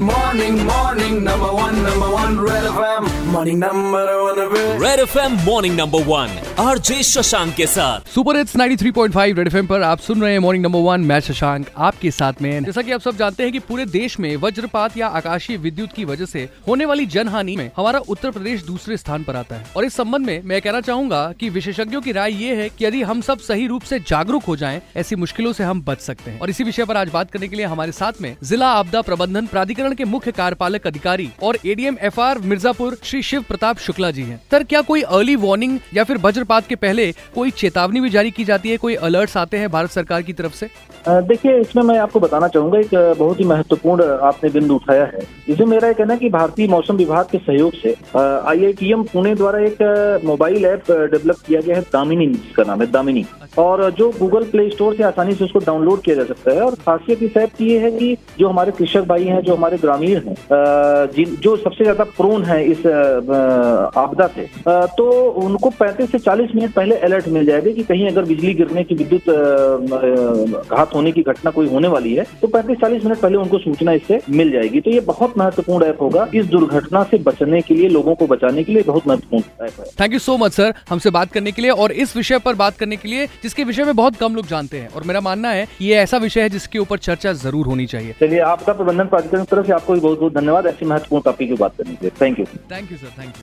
Morning, morning, number one, number one, Red FM. Morning, number one, Red FM, morning, number one. RJ Shashank के साथ। Super hits 93.5 red FM पर आप सुन रहे हैं morning number one मैं शशांक आपके साथ में। जैसा कि आप सब जानते हैं कि पूरे देश में वज्रपात या आकाशीय विद्युत की वजह से होने वाली जनहानि में हमारा उत्तर प्रदेश दूसरे स्थान पर आता है। और इस संबंध में मैं कहना चाहूँगा कि विशेषज्ञों की राय ये है कि यदि हम सब सही रूप से जागरूक हो जाएँ, ऐसी मुश्किलों से हम बच सकते हैं। और इसी विषय पर आज बात करने के लिए हमारे साथ में जिला आपदा प्रबंधन प्राधिकरण के मुख्य कार्यपालक अधिकारी और एडीएम एफ़ मिर्जापुर श्री शिव प्रताप शुक्ला जी हैं। सर क्या कोई अर्ली वार्निंग या फिर वज्रपात के पहले कोई चेतावनी भी जारी की जाती है? कोई अलर्ट्स आते हैं भारत सरकार की तरफ़ से? देखिए, इसमें मैं आपको बताना चाहूँगा, एक बहुत ही महत्वपूर्ण आपने बिंदु उठाया है। इसमें मेरा ये कहना है की भारतीय मौसम विभाग के सहयोग से आईआईटीएम पुणे द्वारा एक मोबाइल ऐप डेवलप किया गया है, दामिनी जिसका नाम है, दामिनी। और जो गूगल प्ले स्टोर से आसानी से उसको डाउनलोड किया जा सकता है। और खासियत इस ऐप की ये है कि जो हमारे कृषक भाई हैं, जो हमारे ग्रामीण हैं जिन, जो सबसे ज़्यादा प्रोन है इस आपदा से तो उनको 35 से 40 मिनट पहले अलर्ट मिल जाएगा कि कहीं अगर बिजली गिरने की विद्युत घात होने की घटना कोई होने वाली है तो 35-40 मिनट पहले उनको सूचना इससे मिल जाएगी। तो ये बहुत महत्वपूर्ण ऐप होगा। इस दुर्घटना से बचने के लिए, लोगों को बचाने के लिए बहुत महत्वपूर्ण ऐप है। Thank you so much sir हमसे बात करने के लिए और इस विषय पर बात करने के लिए जिसके विषय में बहुत कम लोग जानते हैं। और मेरा मानना है ये ऐसा विषय है जिसके ऊपर चर्चा ज़रूर होनी चाहिए। चलिए आपका प्रबंधन प्राधिकरण की तरफ़ से आपको भी बहुत बहुत धन्यवाद। ऐसी महत्वपूर्ण टॉपिक की बात करने के लिए। Thank you thank you sir thank you